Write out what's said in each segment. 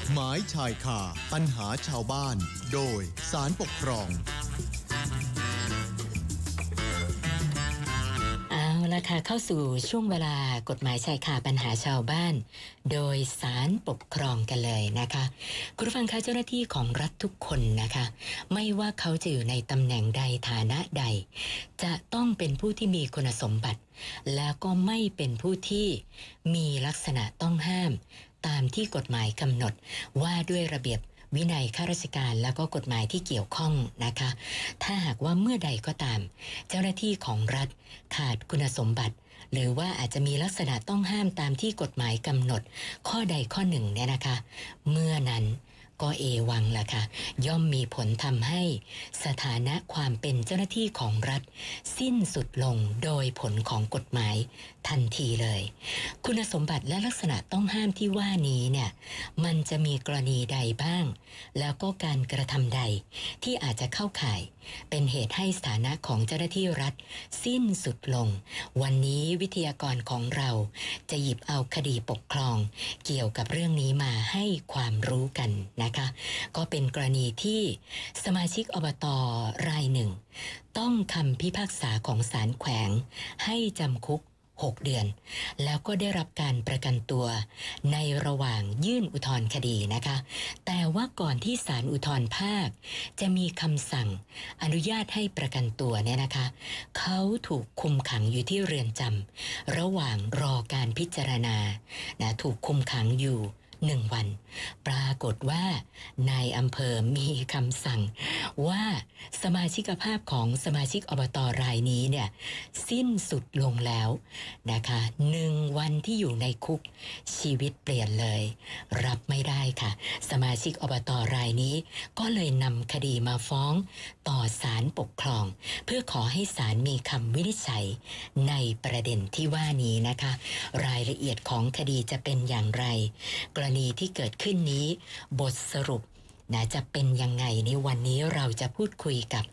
ฎหมายชายคาปัญหาชาวบ้าน โดยสารปกครอง เอาละค่ะเข้าสู่ช่วงเวลากฎหมายชายคาปัญหาชาวบ้าน โดยสารปกครองกันเลยนะคะ คุณผู้ฟังคะเจ้าหน้าที่ของรัฐทุกคนนะคะ ไม่ว่าเขาจะอยู่ในตำแหน่งใดฐานะใด จะต้องเป็นผู้ที่มีคุณสมบัติ แล้วก็ไม่เป็นผู้ที่มีลักษณะต้องห้าม ตามที่กฎหมายกำหนดว่าด้วยระเบียบวินัยข้าราชการแล้วก็กฎหมายที่เกี่ยวข้องนะคะ ถ้าหากว่าเมื่อใดก็ตาม เจ้าหน้าที่ของรัฐขาดคุณสมบัติ หรือว่าอาจจะมีลักษณะต้องห้ามตามที่กฎหมายกำหนด ข้อใดข้อหนึ่งเนี่ยนะคะ เมื่อนั้น ก็เอวังล่ะค่ะ ย่อมมีผลทำให้สถานะความเป็นเจ้าหน้าที่ของรัฐ สิ้นสุดลงโดยผลของกฎหมายทันทีเลย คุณสมบัติและลักษณะต้องห้ามที่ว่านี้เนี่ย มันจะมีกรณีใดบ้าง แล้วก็การกระทำใดที่อาจจะเข้าข่าย เป็นเหตุให้สถานะของเจ้าหน้าที่รัฐ สิ้นสุดลง วันนี้วิทยากรของเราจะหยิบเอาคดีปกครอง เกี่ยวกับเรื่องนี้มาให้ความรู้กันนะคะ ก็เป็นกรณีที่สมาชิกอบตรายหนึ่ง ต้องคำพิพากษาของศาลแขวง ให้จำคุก 6 เดือน แล้วก็ได้รับการประกันตัวในระหว่างยื่นอุทธรณ์คดีนะคะ แต่ว่าก่อนที่ศาลอุทธรณ์ภาค จะมีคำสั่งอนุญาตให้ประกันตัวเนี่ยนะคะ เขาถูกคุมขังอยู่ที่เรือนจำระหว่างรอการพิจารณานะถูกคุมขังอยู่ หนึ่งวัน ปรากฏว่านายอำเภอมีคำสั่ง ว่าสมาชิกภาพของสมาชิกอบตรายนี้เนี่ยสิ้นสุดลงแล้วนะคะหนึ่งวันที่อยู่ในคุกชีวิตเปลี่ยนเลย รับไม่ได้ค่ะ สมาชิกอบตรายนี้ ก็เลยนำคดีมาฟ้องต่อศาลปกครอง เพื่อขอให้ศาลมีคำวินิจฉัยในประเด็นที่ว่านี้นะคะ รายละเอียดของคดีจะเป็นอย่างไร กรณีที่เกิดขึ้นนี้ บทสรุปนะจะเป็นยังไงในวันนี้เราจะพูดคุยกับ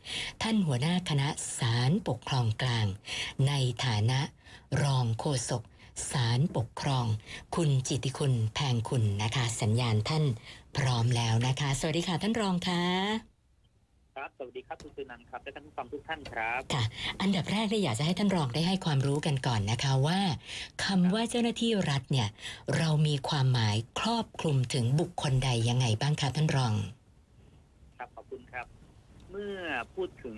ท่านหัวหน้าคณะสารปกครองกลาง ในฐานะรองโฆษกสารปกครอง คุณจิตติคุณแพงคุณนะคะ สัญญาณท่านพร้อมแล้วนะคะ สวัสดีค่ะท่านรองค่ะ ครับ สวัสดีครับคุณสุนันท์ครับและท่านผู้ฟังทุกท่านครับ ค่ะ อันดับแรกเนี่ยอยากจะให้ท่านรองได้ให้ความรู้กันก่อนนะคะว่าคำว่าเจ้าหน้าที่รัฐเนี่ย เรามีความหมายครอบคลุมถึงบุคคลใดยังไงบ้างคะท่านรอง ครับขอบคุณครับ เมื่อพูดถึง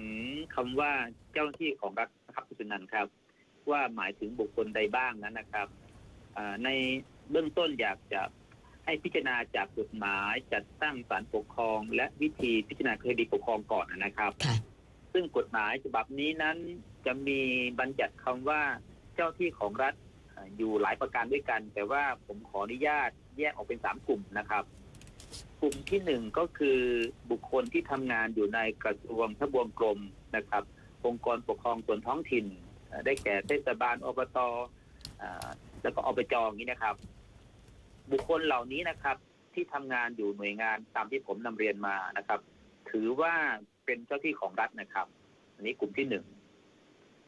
คำว่าเจ้าหน้าที่ของรัฐนะครับคุณสุนันท์ครับ ว่าหมายถึงบุคคลใดบ้างนั้นนะครับอ่าในเบื้องต้นอยากจะ ให้พิจารณาจากกฎหมายจัดตั้งศาลปกครอง และวิธีพิจารณาคดีปกครองก่อนนะครับค่ะซึ่งกฎหมายฉบับนี้นั้นจะมีบัญญัติคำว่าเจ้าที่ของรัฐอ่าอยู่หลายประการด้วยกัน แต่ว่าผมขออนุญาตแยกออกเป็นสามกลุ่มนะครับ กลุ่มที่หนึ่งก็คือบุคคลที่ทำงานอยู่ในกระทรวงทบวงกรมนะครับ องค์กรปกครองส่วนท้องถิ่นเอ่อได้แก่เทศบาลอบตอ่าแล้วก็อบจอย่างนี้นะครับ บุคคลเหล่านี้นะครับ ที่ทำงานอยู่หน่วยงานตามที่ผมนำเรียนมานะครับ ถือว่าเป็นเจ้าที่ของรัฐนะครับ อันนี้กลุ่มที่หนึ่ง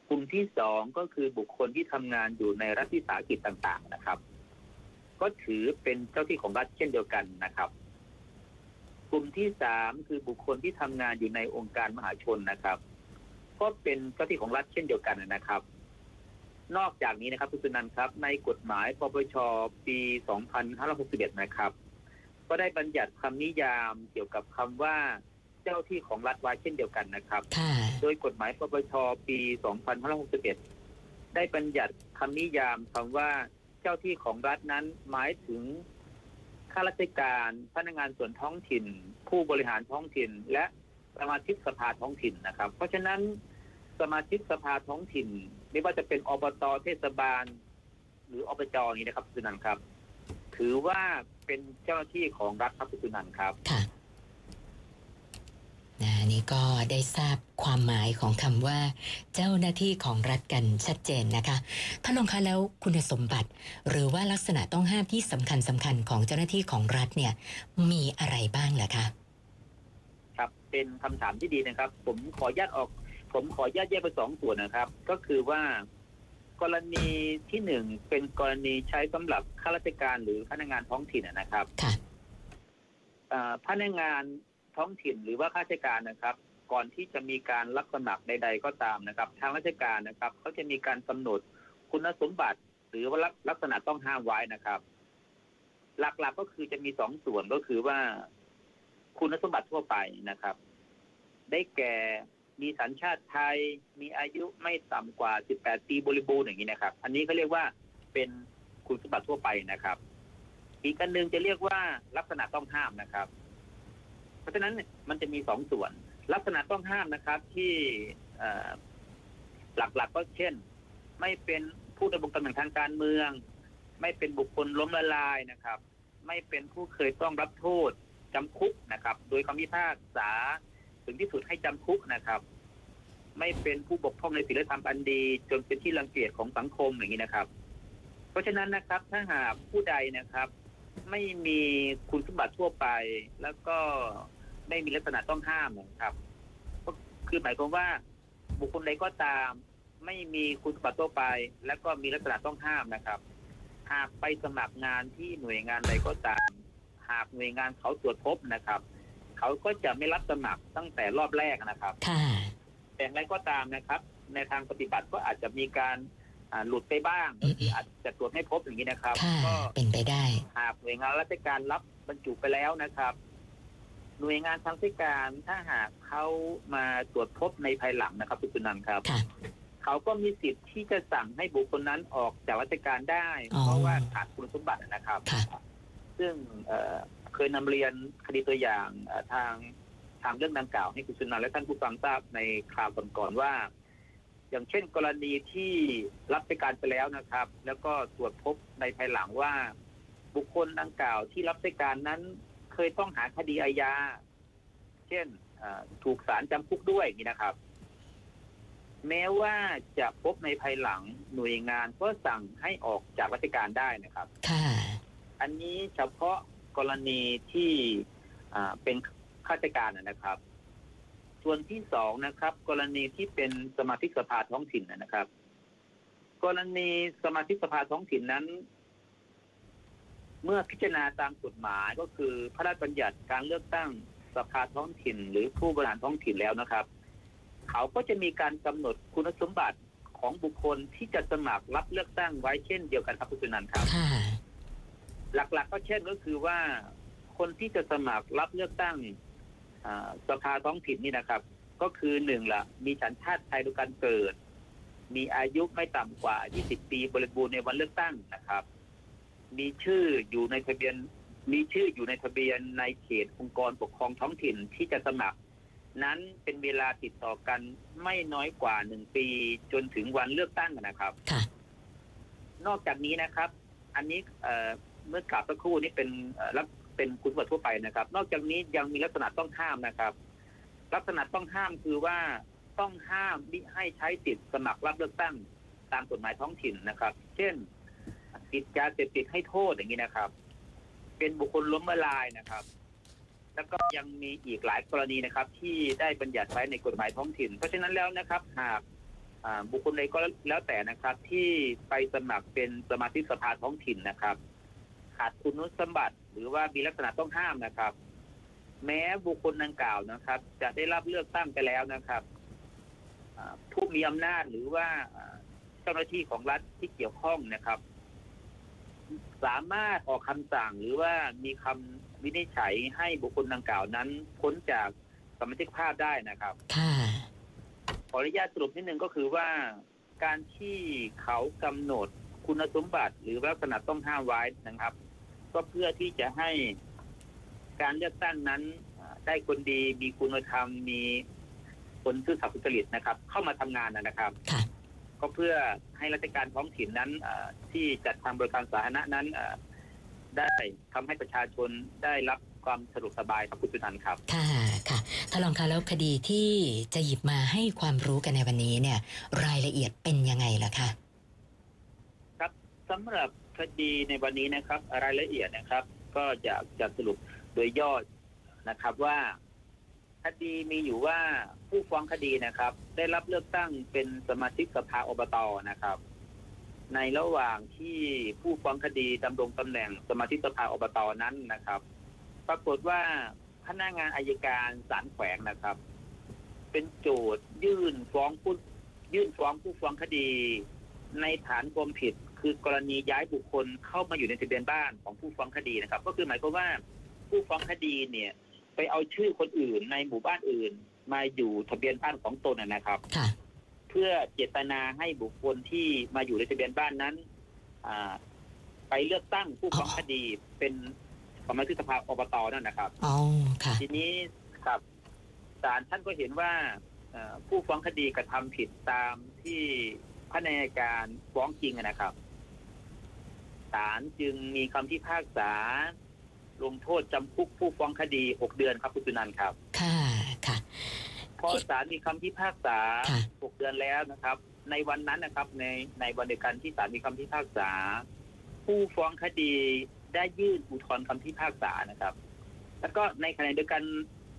กลุ่มที่สองก็คือบุคคลที่ทำงานอยู่ในรัฐวิสาหกิจต่างๆนะครับ ก็ถือเป็นเจ้าที่ของรัฐเช่นเดียวกันนะครับ กลุ่มที่สามคือบุคคลที่ทำงานอยู่ในองค์การมหาชนนะครับ ก็เป็นเจ้าที่ของรัฐเช่นเดียวกันนะครับ นอกจากนี้นะครับคุณสุนันท์ครับ ในกฎหมายปปชปี 2561 นะครับ ก็ได้บัญญัติคำนิยามเกี่ยวกับคำว่าเจ้าที่ของรัฐไว้เช่นเดียวกันนะครับค่ะโดยกฎหมายปปชปี 2561 ได้บัญญัติคำนิยามคำว่าเจ้าที่ของรัฐนั้นหมายถึงข้าราชการพนักงานส่วนท้องถิ่น ผู้บริหารท้องถิ่น และสมาชิกสภาท้องถิ่นนะครับ เพราะฉะนั้นสมาชิกสภาท้องถิ่น ไม่ว่าจะเป็นอบตเทศบาล หรืออบจนี้นะครับคุณสุนันท์ครับ ถือว่าเป็นเจ้าหน้าที่ของรัฐครับคุณสุนันท์ครับค่ะนะนี่ก็ได้ทราบความหมายของคำว่า เจ้าหน้าที่ของรัฐกันชัดเจนนะคะท่านรองคะแล้วคุณสมบัติ หรือว่าลักษณะต้องห้ามที่สำคัญสำคัญของเจ้าหน้าที่ของรัฐเนี่ย มีอะไรบ้างเหรอคะ ครับ เป็นคำถามที่ดีนะครับ ผมขออนุญาตออก ผมขออนุญาตแยกเป็นสองส่วนนะครับ ก็คือว่ากรณีที่หนึ่งเป็นกรณีใช้สำหรับข้าราชการหรือพนักงานท้องถิ่นนะครับค่ะเอ่อพนักงานท้องถิ่นหรือว่าข้าราชการนะครับ ก่อนที่จะมีการรับสมัครใด ๆ ก็ตามนะครับ ทางราชการนะครับเขาจะมีการกำหนดคุณสมบัติ หรือว่าลักษณะต้องห้ามไว้นะครับ หลักๆก็คือจะมีสองส่วนก็คือว่าคุณสมบัติทั่วไปนะครับ ได้แก่ มีสัญชาติไทย มีอายุไม่ต่ำกว่า 18 ปีบริบูรณ์อย่างนี้นะครับ อันนี้เขาเรียกว่าเป็นคุณสมบัติทั่วไปนะครับ อีกอันหนึ่งจะเรียกว่าลักษณะต้องห้ามนะครับ เพราะฉะนั้นมันจะมีสองส่วน ลักษณะต้องห้ามนะครับ ที่หลักๆก็เช่น ไม่เป็นผู้ดำรงตำแหน่งทางการเมือง ไม่เป็นบุคคลล้มละลายนะครับ ไม่เป็นผู้เคยต้องรับโทษจำคุกนะครับ โดยคำพิพากษา ถึงที่สุดให้จำคุกนะครับ ไม่เป็นผู้บกพร่องในศีลธรรมอันดี จนเป็นที่รังเกียจของสังคมอย่างนี้นะครับ เพราะฉะนั้นนะครับถ้าหากผู้ใดนะครับ ไม่มีคุณสมบัติทั่วไป แล้วก็ไม่มีลักษณะต้องห้ามนะครับ ก็คือหมายความว่าบุคคลใดก็ตาม ไม่มีคุณสมบัติทั่วไป แล้วก็มีลักษณะต้องห้ามนะครับ หากไปสมัครงานที่หน่วยงานใดก็ตาม หากหน่วยงานเขาตรวจพบนะครับ เขาก็จะไม่รับสมัครตั้งแต่รอบแรกนะครับ ค่ะ แต่อย่างไรก็ตามนะครับ ในทางปฏิบัติก็อาจจะมีการอ่าหลุดไปบ้างอืมคืออาจจะตรวจไม่พบอย่างนี้นะครับ ค่ะ ก็เป็นไปได้ หากหน่วยงานราชการรับบรรจุไปแล้วนะครับ หน่วยงานทางราชการถ้าหากเขามาตรวจพบในภายหลังนะครับคุณสุนันท์ครับ ค่ะ เขาก็มีสิทธิ์ที่จะสั่งให้บุคคลนั้นออกจากราชการได้ อ๋อเพราะว่าขาดคุณสมบัตินะครับ ค่ะ ซึ่งเอ่อ เคยนำเรียนคดีตัวอย่างเอ่อทางทางเรื่องดังกล่าวให้คุณสุนันท์และท่านผู้ฟังทราบในคราวก่อนๆว่า อย่างเช่นกรณีที่รับราชการไปแล้วนะครับ แล้วก็ตรวจพบในภายหลังว่า บุคคลดังกล่าวที่รับราชการนั้นเคยต้องหาคดีอาญาเช่นเอ่อถูกศาลจำคุกด้วยอย่างนี้นะครับ แม้ว่าจะพบในภายหลังหน่วยงานก็สั่งให้ออกจากราชการได้นะครับ ค่ะ อันนี้เฉพาะ กรณีที่เป็นข้าราชการนะนะครับ ส่วนที่สองนะครับ กรณีที่เป็นสมาชิกสภาท้องถิ่นนะครับ กรณีสมาชิกสภาท้องถิ่นนั้น เมื่อพิจารณาตามกฎหมายก็คือพระราชบัญญัติการเลือกตั้งสภาท้องถิ่น หรือผู้บริหารท้องถิ่นแล้วนะครับ เขาก็จะมีการกำหนดคุณสมบัติของบุคคลที่จะสมัครรับเลือกตั้งไว้เช่นเดียวกันครับคุณนันครับ หลักๆ ก็เช่นก็คือว่าคนที่จะสมัครรับเลือกตั้งอ่าสภาท้องถิ่นนี่นะครับ ก็คือหนึ่งละมีสัญชาติไทยโดยการเกิด มีอายุไม่ต่ำกว่า 20 ปีบริบูรณ์ในวันเลือกตั้งนะครับ มีชื่ออยู่ในทะเบียน มีชื่ออยู่ในทะเบียนในเขตองค์กรปกครองท้องถิ่นที่จะสมัคร นั้นเป็นเวลาติดต่อกันไม่น้อยกว่าหนึ่งปีจนถึงวันเลือกตั้งนะครับค่ะนอกจากนี้นะครับ อันนี้ เอ่อเมื่อกล่าวสักครู่นี้เป็นรับเป็นคุณสมบัติทั่วไปนะครับ นอกจากนี้ยังมีลักษณะต้องห้ามนะครับ ลักษณะต้องห้ามคือว่าต้องห้ามมิให้ใช้สิทธิ์สมัครรับเลือกตั้งตามกฎหมายท้องถิ่นนะครับ เช่นติดยาเสพติดให้โทษอย่างนี้นะครับ เป็นบุคคลล้มละลายนะครับ แล้วก็ยังมีอีกหลายกรณีนะครับ ที่ได้บัญญัติไว้ในกฎหมายท้องถิ่น เพราะฉะนั้นแล้วนะครับ หากบุคคลใดก็แล้วแต่นะครับ ที่ไปสมัครเป็นสมาชิกสภาท้องถิ่นนะครับ ขาดคุณสมบัติ หรือว่ามีลักษณะต้องห้ามนะครับ แม้บุคคลดังกล่าวนะครับ จะได้รับเลือกตั้งไปแล้วนะครับอ่าผู้มีอำนาจหรือว่าอ่าเจ้าหน้าที่ของรัฐที่เกี่ยวข้องนะครับ สามารถออกคำสั่งหรือว่ามีคำวินิจฉัยให้บุคคลดังกล่าวนั้นพ้นจากสมาชิกภาพได้นะครับค่ะขออนุญาตสรุปนิดนึงก็คือว่าการที่เขากำหนดคุณสมบัติหรือลักษณะต้องห้ามไว้นะครับ ก็เพื่อที่จะให้การเลือกตั้งนั้นอ่าได้คนดีมีคุณธรรมมีคนซื่อสัตย์สุจริตนะครับ เข้ามาทำงานนะครับค่ะก็เพื่อให้ราชการท้องถิ่นนั้นอ่าที่จัดทำบริการสาธารณะนั้นอ่าได้ทำให้ประชาชนได้รับความสะดวกสบายครับคุณสุนันท์ครับ ค่ะค่ะท่านรองคะแล้วคดีที่จะหยิบมาให้ความรู้กันในวันนี้เนี่ย รายละเอียดเป็นยังไงล่ะคะสำหรับ คดีในวันนี้นะครับ รายละเอียดนะครับ ก็จะจะสรุปโดยย่อนะครับว่าคดีมีอยู่ว่าผู้ฟ้องคดีนะครับ ได้รับเลือกตั้งเป็นสมาชิกสภาอบตนะครับ ในระหว่างที่ผู้ฟ้องคดีดำรงตำแหน่งสมาชิกสภาอบตนั้นนะครับ ปรากฏว่าพนักงานอายการศาลแขวงนะครับ เป็นโจทย์ยื่นฟ้องผู้ยื่นฟ้องผู้ฟ้องคดี ในฐานความผิด คือกรณีย้ายบุคคลเข้ามาอยู่ในทะเบียนบ้านของผู้ฟ้องคดีนะครับ ก็คือหมายความว่าผู้ฟ้องคดีเนี่ย ไปเอาชื่อคนอื่นในหมู่บ้านอื่น มาอยู่ทะเบียนบ้านของตนนะนะครับค่ะเพื่อเจตนาให้บุคคลที่มาอยู่ในทะเบียนบ้านนั้นอ่าไปเลือกตั้งผู้ฟ้องคดีเป็นสมาชิกสภาอบตนั่นนะครับอ๋อค่ะ ทีนี้ครับศาลท่านก็เห็นว่าเอ่อผู้ฟ้องคดีกระทำผิดตามที่พนักงานฟ้องจริงอะนะครับ ศาลจึงมีคำพิพากษา ลงโทษจำคุกผู้ฟ้องคดีหกเดือนครับคุณสุนันท์ครับ ค่ะค่ะพอศาลมีคำพิพากษา ค่ะหกเดือนแล้วนะครับ ในวันนั้นนะครับในในวันเดียวกันที่ศาลมีคำพิพากษา ผู้ฟ้องคดีได้ยื่นอุทธรณ์คำพิพากษานะครับ แล้วก็ในขณะเดียวกัน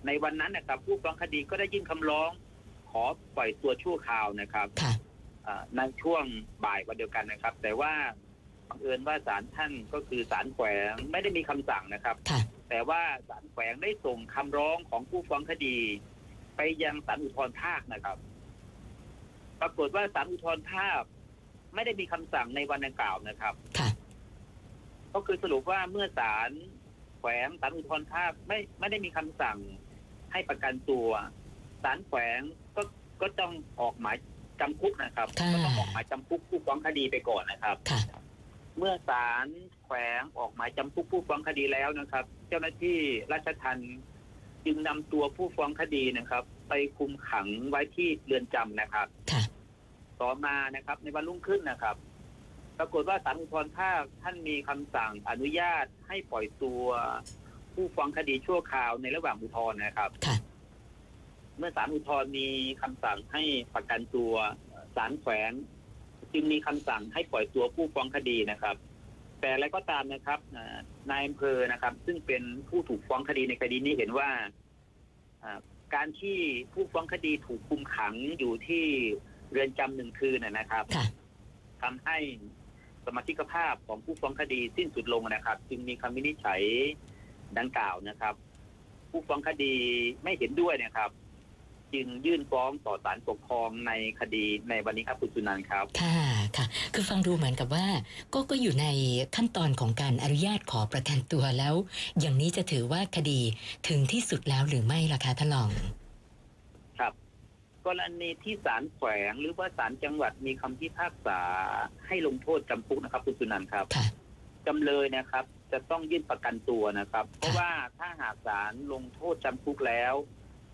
ในวันนั้นนะครับ ผู้ฟ้องคดีก็ได้ยื่นคำร้อง ขอปล่อยตัวชั่วคราวนะครับ ค่ะ อ่าในช่วงบ่ายวันเดียวกันนะครับ แต่ว่า บังเอิญว่าศาลท่านก็คือศาลแขวงไม่ได้มีคำสั่งนะครับค่ะแต่ว่าศาลแขวงได้ส่งคำร้องของผู้ฟ้องคดี ไปยังศาลอุทธรภาคนะครับ ปรากฏว่าศาลอุทธรภาคไม่ได้มีคำสั่งในวันดังกล่าวนะครับค่ะก็คือสรุปว่าเมื่อศาลแขวงศาลอุทธรภาคไม่ไม่ได้มีคำสั่งให้ประกันตัวศาลแขวงก็ก็ต้องออกหมายจำคุกนะครับค่ะก็ต้องออกหมายจำคุกผู้ฟ้องคดีไปก่อนนะครับค่ะ เมื่อศาลแขวงออกหมายจำคุกผู้ฟ้องคดีแล้วนะครับ เจ้าหน้าที่ราชทัณฑ์จึงนำตัวผู้ฟ้องคดีนะครับ ไปคุมขังไว้ที่เรือนจำนะครับ ค่ะ ต่อมานะครับ ในวันรุ่งขึ้นนะครับ ปรากฏว่าศาลอุทธรภาคท่านมีคำสั่งอนุญาตให้ปล่อยตัวผู้ฟ้องคดีชั่วคราวในระหว่างอุทธรณ์นะครับ ค่ะ เมื่อศาลอุทธรณ์มีคำสั่งให้ประกันตัวศาลแขวง จึงมีคำสั่งให้ปล่อยตัวผู้ฟ้องคดีนะครับ แต่อะไรก็ตามนะครับอ่านายอำเภอนะครับ ซึ่งเป็นผู้ถูกฟ้องคดีในคดีนี้เห็นว่าอ่าการที่ผู้ฟ้องคดีถูกคุมขังอยู่ที่เรือนจำหนึ่งคืนนะนะครับค่ะทำให้สมาชิกภาพของผู้ฟ้องคดีสิ้นสุดลงนะครับ จึงมีคำวินิจฉัยดังกล่าวนะครับ ผู้ฟ้องคดีไม่เห็นด้วยนะครับ จึงยื่นฟ้องต่อศาลปกครองในคดีในวันนี้ครับคุณสุนันท์ครับ ค่ะค่ะ คือฟังดูเหมือนกับว่า ก็ก็อยู่ในขั้นตอนของการอนุญาตขอประกันตัวแล้ว อย่างนี้จะถือว่าคดีถึงที่สุดแล้วหรือไม่ล่ะคะท่านรอง ครับ กรณีที่ศาลแขวงหรือว่าศาลจังหวัดมีคำพิพากษาให้ลงโทษจำคุกนะครับคุณสุนันท์ครับค่ะ จำเลยนะครับ จะต้องยื่นประกันตัวนะครับ เพราะว่าถ้าหากศาลลงโทษจำคุกแล้ว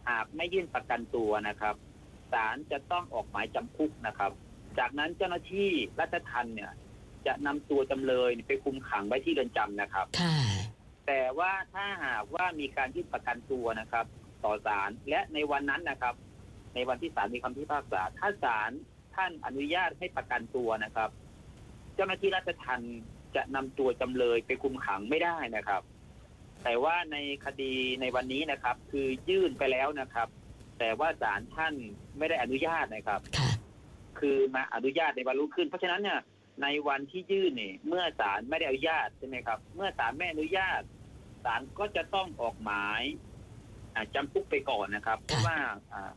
หากไม่ยื่นประกันตัวนะครับศาลจะต้องออกหมายจำคุกนะครับ จากนั้นเจ้าหน้าที่ราชทัณฑ์เนี่ย จะนำตัวจำเลยไปคุมขังไว้ที่เรือนจำนะครับค่ะแต่ว่าถ้าหากว่ามีการยื่นประกันตัวนะครับ ต่อศาลและในวันนั้นนะครับ ในวันที่ศาลมีคำพิพากษา ถ้าศาลท่านอนุญาตให้ประกันตัวนะครับ เจ้าหน้าที่ราชทัณฑ์จะนำตัวจำเลยไปคุมขังไม่ได้นะครับ แต่ว่าในคดีในวันนี้นะครับ คือยื่นไปแล้วนะครับ แต่ว่าศาลท่านไม่ได้อนุญาตนะครับ ค่ะ คือมาอนุญาตในวันรุ่งขึ้น เพราะฉะนั้นเนี่ยในวันที่ยื่นเนี่ยเมื่อศาลไม่ได้อนุญาตใช่ไหมครับ เมื่อศาลไม่อนุญาตศาลก็จะต้องออกหมายอ่าจำคุกไปก่อนนะครับ เพราะว่าอ่า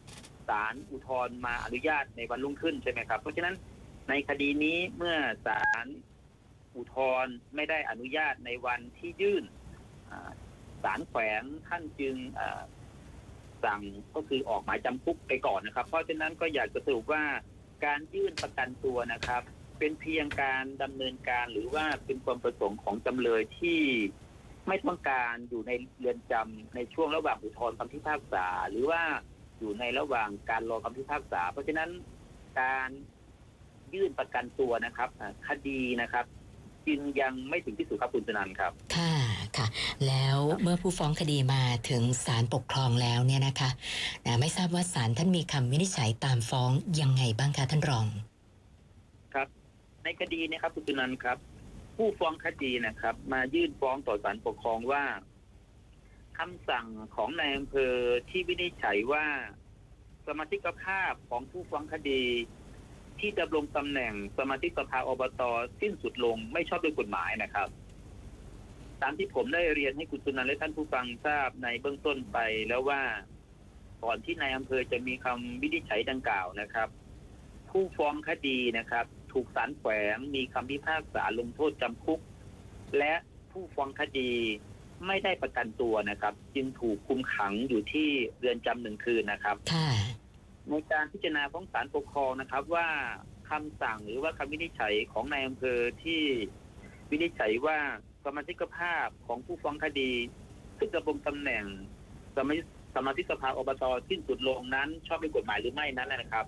ศาลอุทธรณ์มาอนุญาตในวันรุ่งขึ้นใช่ไหมครับ เพราะฉะนั้นในคดีนี้เมื่อศาลอุทธรณ์ไม่ได้อนุญาตในวันที่ยื่นอ่า ศาลแขวงท่านจึงสั่งก็คือออกหมายจำคุกไปก่อนนะครับ เพราะฉะนั้นก็อยากจะสรุปว่าการยื่นประกันตัวนะครับ เป็นเพียงการดำเนินการหรือว่าเป็นความประสงค์ของจำเลยที่ไม่ต้องการอยู่ในเรือนจำในช่วงระหว่างอุทธรณ์คำพิพากษา หรือว่าอยู่ในระหว่างการรอคำพิพากษา เพราะฉะนั้นการยื่นประกันตัวนะครับคดีนะครับ จึงยังไม่ถึงที่สุดครับคุณสนันท์ครับ ค่ะ ค่ะ แล้วเมื่อผู้ฟ้องคดีมาถึงศาลปกครองแล้วเนี่ยนะคะนะไม่ทราบว่าศาลท่านมีคำวินิจฉัยตามฟ้องยังไงบ้างคะท่านรอง ครับ ในคดีนะครับคุณจุนันท์ครับ ผู้ฟ้องคดีนะครับ มายื่นฟ้องต่อศาลปกครองว่าคำสั่งของนายอำเภอที่วินิจฉัยว่า สมาชิกภาพของผู้ฟ้องคดี ที่ดำรงตำแหน่งสมาชิกสภาอบตสิ้นสุดลงไม่ชอบด้วยกฎหมายนะครับ ตามที่ผมได้เรียนให้คุณสุนันท์และท่านผู้ฟังทราบในเบื้องต้นไปแล้วว่าก่อนที่นายอำเภอจะมีคำวินิจฉัยดังกล่าวนะครับ ผู้ฟ้องคดีนะครับ ถูกศาลแขวงมีคำพิพากษาลงโทษจำคุก และผู้ฟ้องคดีไม่ได้ประกันตัวนะครับ จึงถูกคุมขังอยู่ที่เรือนจำหนึ่งคืนนะครับค่ะในการพิจารณาของศาลปกครองนะครับว่าคำสั่งหรือว่าคำวินิจฉัยของนายอำเภอที่วินิจฉัยว่า สมาชิกภาพของผู้ฟ้องคดีซึ่งดำรงตำแหน่งสมาชิสมาชิกสภาอบตสิ้นสุดลงนั้น ชอบด้วยกฎหมายหรือไม่นั้นนะครับ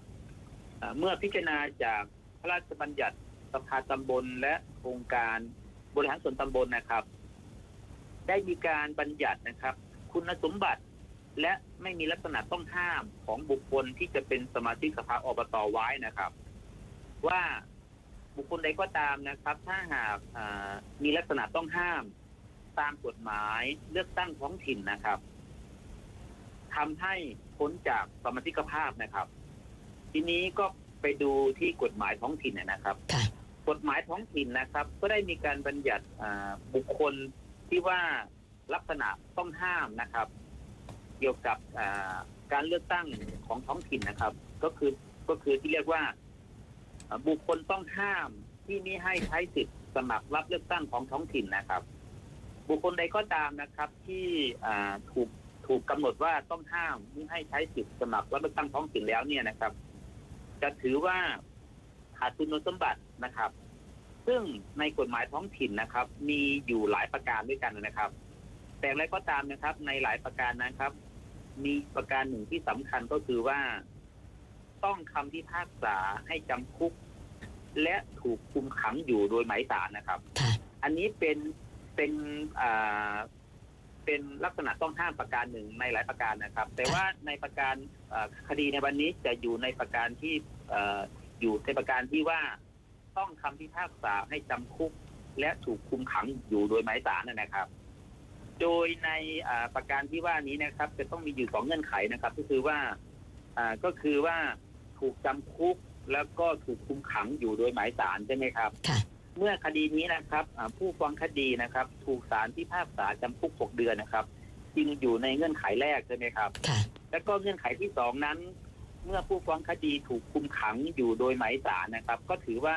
เมื่อพิจารณาจากพระราชบัญญัติสภาตำบลและโครงการบริหารส่วนตำบลนะครับ ได้มีการบัญญัตินะครับ คุณสมบัติและไม่มีลักษณะต้องห้ามของบุคคลที่จะเป็นสมาชิกสภาอบตไว้นะครับ ว่า บุคคลใดก็ตามนะครับ ถ้าหากอ่ามีลักษณะต้องห้าม ตามกฎหมายเลือกตั้งท้องถิ่นนะครับทำให้พ้นจากสมาชิกภาพนะครับ ทีนี้ก็ไปดูที่กฎหมายท้องถิ่นนะครับค่ะกฎหมายท้องถิ่นนะครับ ก็ได้มีการบัญญัติอ่าบุคคลที่ว่าลักษณะต้องห้ามนะครับ เกี่ยวกับอ่าการเลือกตั้งของท้องถิ่นนะครับ ก็คือก็คือที่เรียกว่าอ่า บุคคลต้องห้ามที่ไม่ให้ใช้สิทธิ์สมัครรับเลือกตั้งของท้องถิ่นนะครับ บุคคลใดก็ตามนะครับที่ถูกถูกกำหนดว่าต้องห้ามไม่ให้ใช้สิทธิ์สมัครรับเลือกตั้งท้องถิ่นแล้วเนี่ยนะครับ จะถือว่าขาดคุณสมบัตินะครับ ซึ่งในกฎหมายท้องถิ่นนะครับ มีอยู่หลายประการด้วยกันนะครับ แต่อย่างไรก็ตามนะครับ ในหลายประการนะครับ มีประการหนึ่งที่สำคัญก็คือว่า ต้องคำพิพากษาให้จำคุก และถูกคุมขังอยู่โดยหมายศาลนะครับ ค่ะ อันนี้เป็นเป็นอ่าเป็นลักษณะต้องห้ามประการหนึ่งในหลายประการนะครับ แต่ว่าในประการอ่าคดีในวันนี้จะอยู่ในประการที่เอ่ออยู่ในประการที่ว่าต้องคำพิพากษาให้จำคุก และถูกคุมขังอยู่โดยหมายศาลนะครับ โดยในอ่าประการที่ว่านี้นะครับ จะต้องมีอยู่สองเงื่อนไขนะครับ ก็คือว่าอ่าก็คือว่า ถูกจำคุกแล้วก็ถูกคุมขังอยู่โดยหมายศาลใช่ไหมครับ ค่ะ เมื่อคดีนี้นะครับอ่าผู้ฟ้องคดีนะครับ ถูกศาลพิพากษาจำคุก 6 เดือนนะครับจึงอยู่ในเงื่อนไขแรกใช่ไหมครับ ค่ะ แล้วก็เงื่อนไขที่สองนั้น เมื่อผู้ฟ้องคดีถูกคุมขังอยู่โดยหมายศาลนะครับ ก็ถือว่า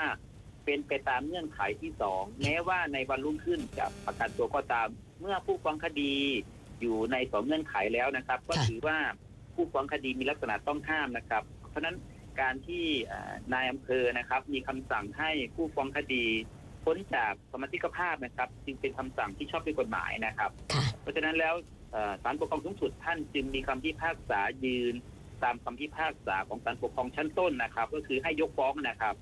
เป็นไปตามเงื่อนไขที่สองแม้ว่าในวันรุ่งขึ้นจะประกันตัวก็ตาม เมื่อผู้ฟ้องคดีอยู่ในสองเงื่อนไขแล้วนะครับ ก็ค่ะ ถือว่าผู้ฟ้องคดีมีลักษณะต้องห้ามนะครับ เพราะฉะนั้น การที่อ่านายอำเภอนะครับ มีคำสั่งให้ผู้ฟ้องคดีพ้นจากสมาชิกภาพนะครับ จึงเป็นคำสั่งที่ชอบด้วยกฎหมายนะครับค่ะเพราะฉะนั้นแล้วเอ่อศาลปกครองสูงสุดท่านจึงมีคำพิพากษายืนตามคำพิพากษาของศาลปกครองชั้นต้นนะครับ ก็คือให้ยกฟ้องนะครับ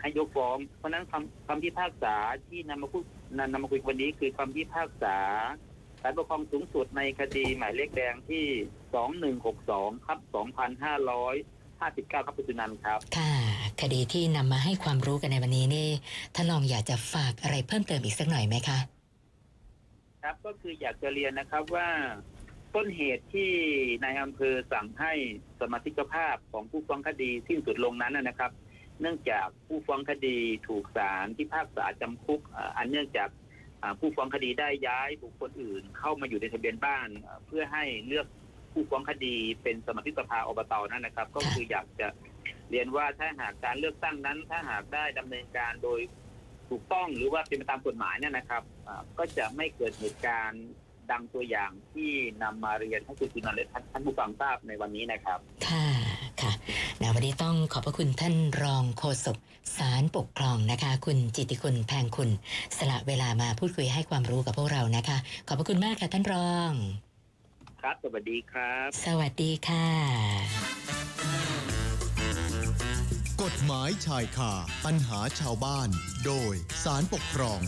ให้ยกฟ้อง เพราะฉะนั้นคำคำพิพากษาที่นำมาพูดนำมาคุยวันนี้คือคำพิพากษาศาลปกครองสูงสุดในคดีหมายเลขแดงที่สองหนึ่งหกสองครับส องพันห้าร้อยห้าสิบเก้าครับคุณสุนันท์ครับ ค่ะ คดีที่นำมาให้ความรู้กันในวันนี้นี่ท่านรองอยากจะฝากอะไรเพิ่มเติมอีกสักหน่อยไหมคะ ครับก็คืออยากจะเรียนนะครับว่าต้นเหตุที่นายอำเภอสั่งให้สมาชิกภาพของผู้ฟ้องคดีสิ้นสุดลงนั้นนะนะครับ เนื่องจากผู้ฟ้องคดีถูกศาลพิพากษาจำคุกอ่าอันเนื่องจากอ่าผู้ฟ้องคดีได้ย้ายบุคคลอื่น เข้ามาอยู่ในทะเบียนบ้านอ่าเพื่อให้เลือก ผู้ฟ้องคดีเป็นสมาชิกสภาอบตนั่นนะครับ ก็คืออยากจะเรียนว่าถ้าหากการเลือกตั้งนั้น ถ้าหากได้ดำเนินการโดยถูกต้องหรือว่าเป็นไปตามกฎหมายเนี่ยนะครับอ่าก็จะไม่เกิดเหตุการณ์ดังตัวอย่างที่นำมาเรียนให้คุณสุนันท์และท่านท่านผู้ฟังทราบในวันนี้นะครับ ค่ะค่ะนะวันนี้ต้องขอบพระคุณท่านรองโฆษกสารปกครองนะคะ คุณจิตติคุณแพงคุณ สละเวลามาพูดคุยให้ความรู้กับพวกเรานะคะ ขอบพระคุณมากค่ะท่านรอง ครับ สวัสดีครับ สวัสดีค่ะ กฎหมายชายคาปัญหาชาวบ้าน โดยสารปกครอง